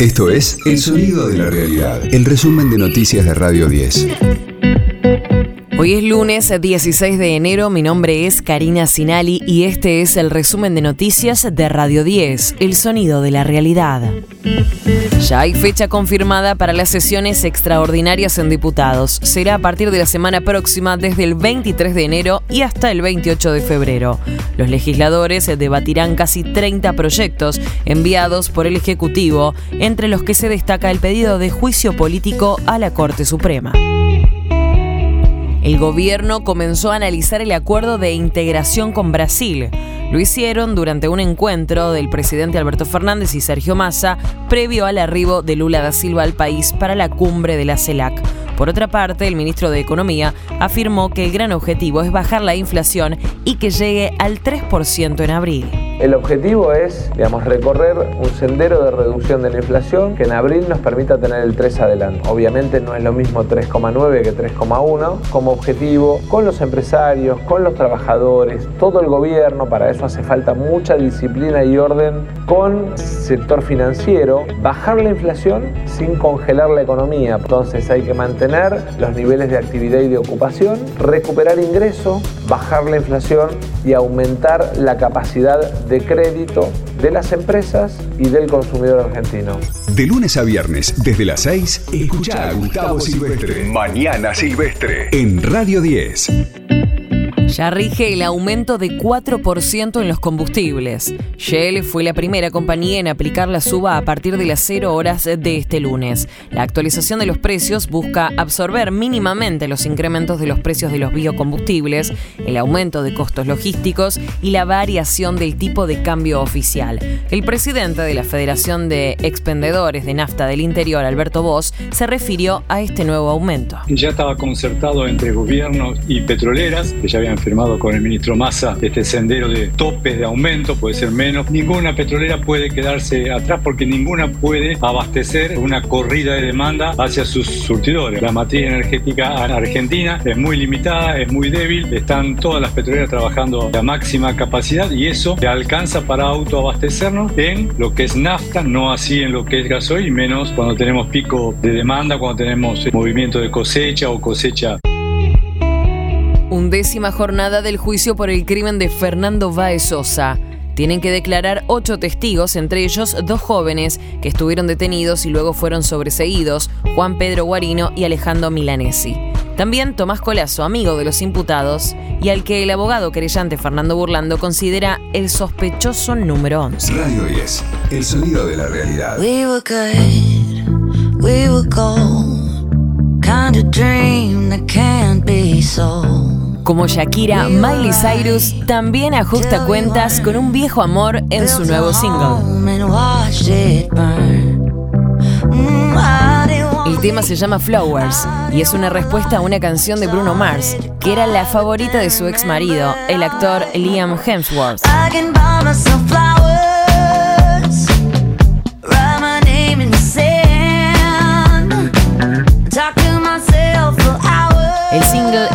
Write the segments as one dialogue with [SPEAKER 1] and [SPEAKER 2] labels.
[SPEAKER 1] Esto es El Sonido de la Realidad, el resumen de noticias de Radio 10.
[SPEAKER 2] Hoy es lunes 16 de enero, mi nombre es Karina Sinali y este es el resumen de noticias de Radio 10, El Sonido de la Realidad. Ya hay fecha confirmada para las sesiones extraordinarias en diputados. Será a partir de la semana próxima, desde el 23 de enero y hasta el 28 de febrero. Los legisladores debatirán casi 30 proyectos enviados por el Ejecutivo, entre los que se destaca el pedido de juicio político a la Corte Suprema el gobierno comenzó a analizar el acuerdo de integración con Brasil. Lo hicieron durante un encuentro del presidente Alberto Fernández y Sergio Massa previo al arribo de Lula da Silva al país para la cumbre de la CELAC. Por otra parte, el ministro de Economía afirmó que el gran objetivo es bajar la inflación y que llegue al 3% en abril.
[SPEAKER 3] El objetivo es, digamos, recorrer un sendero de reducción de la inflación que en abril nos permita tener el 3 adelante. Obviamente no es lo mismo 3,9 que 3,1 como objetivo con los empresarios, con los trabajadores, todo el gobierno, para eso hace falta mucha disciplina y orden con el sector financiero, bajar la inflación sin congelar la economía. Entonces hay que mantener los niveles de actividad y de ocupación, recuperar ingresos, bajar la inflación y aumentar la capacidad de crédito de las empresas y del consumidor argentino.
[SPEAKER 1] De lunes a viernes, desde las 6, escucha a Gustavo Silvestre. Mañana Silvestre. En Radio 10.
[SPEAKER 2] Ya rige el aumento de 4% en los combustibles. Shell fue la primera compañía en aplicar la suba a partir de las 0 horas de este lunes. La actualización de los precios busca absorber mínimamente los incrementos de los precios de los biocombustibles, el aumento de costos logísticos y la variación del tipo de cambio oficial. El presidente de la Federación de Expendedores de Nafta del Interior, Alberto Bosch, se refirió a este nuevo aumento.
[SPEAKER 4] Ya estaba concertado entre gobiernos y petroleras, que ya habían firmado con el ministro Massa este sendero de topes de aumento, puede ser menos. Ninguna petrolera puede quedarse atrás porque ninguna puede abastecer una corrida de demanda hacia sus surtidores. La matriz energética argentina es muy limitada, es muy débil, están todas las petroleras trabajando a máxima capacidad y eso alcanza para autoabastecernos en lo que es nafta, no así en lo que es gasoil menos cuando tenemos pico de demanda, cuando tenemos movimiento de cosecha o cosecha
[SPEAKER 2] Undécima jornada del juicio por el crimen de Fernando Baez Sosa. Tienen que declarar ocho testigos, entre ellos dos jóvenes que estuvieron detenidos y luego fueron sobreseídos, Juan Pedro Guarino y Alejandro Milanesi. También Tomás Colazo, amigo de los imputados, y al que el abogado querellante Fernando Burlando considera el sospechoso número 11.
[SPEAKER 1] Radio 10, el sonido de la realidad.
[SPEAKER 2] Como Shakira, Miley Cyrus también ajusta cuentas con un viejo amor en su nuevo single. El tema se llama Flowers y es una respuesta a una canción de Bruno Mars, que era la favorita de su ex marido, el actor Liam Hemsworth.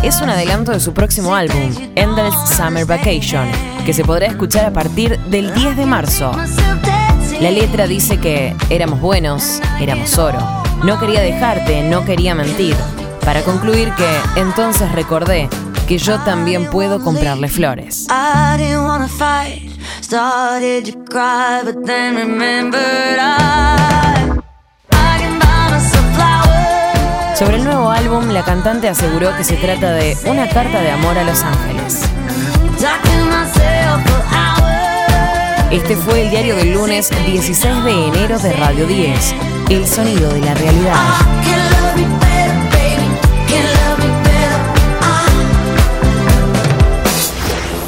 [SPEAKER 2] Es un adelanto de su próximo álbum, Endless Summer Vacation, que se podrá escuchar a partir del 10 de marzo. La letra dice que éramos buenos, éramos oro. No quería dejarte, no quería mentir. Para concluir que entonces recordé que yo también puedo comprarle flores. Sobre el nuevo álbum, la cantante aseguró que se trata de una carta de amor a Los Ángeles. Este fue el diario del lunes 16 de enero de Radio 10, El sonido de la realidad.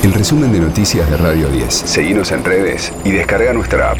[SPEAKER 1] El resumen de noticias de Radio 10. Seguimos en redes y descarga nuestra app.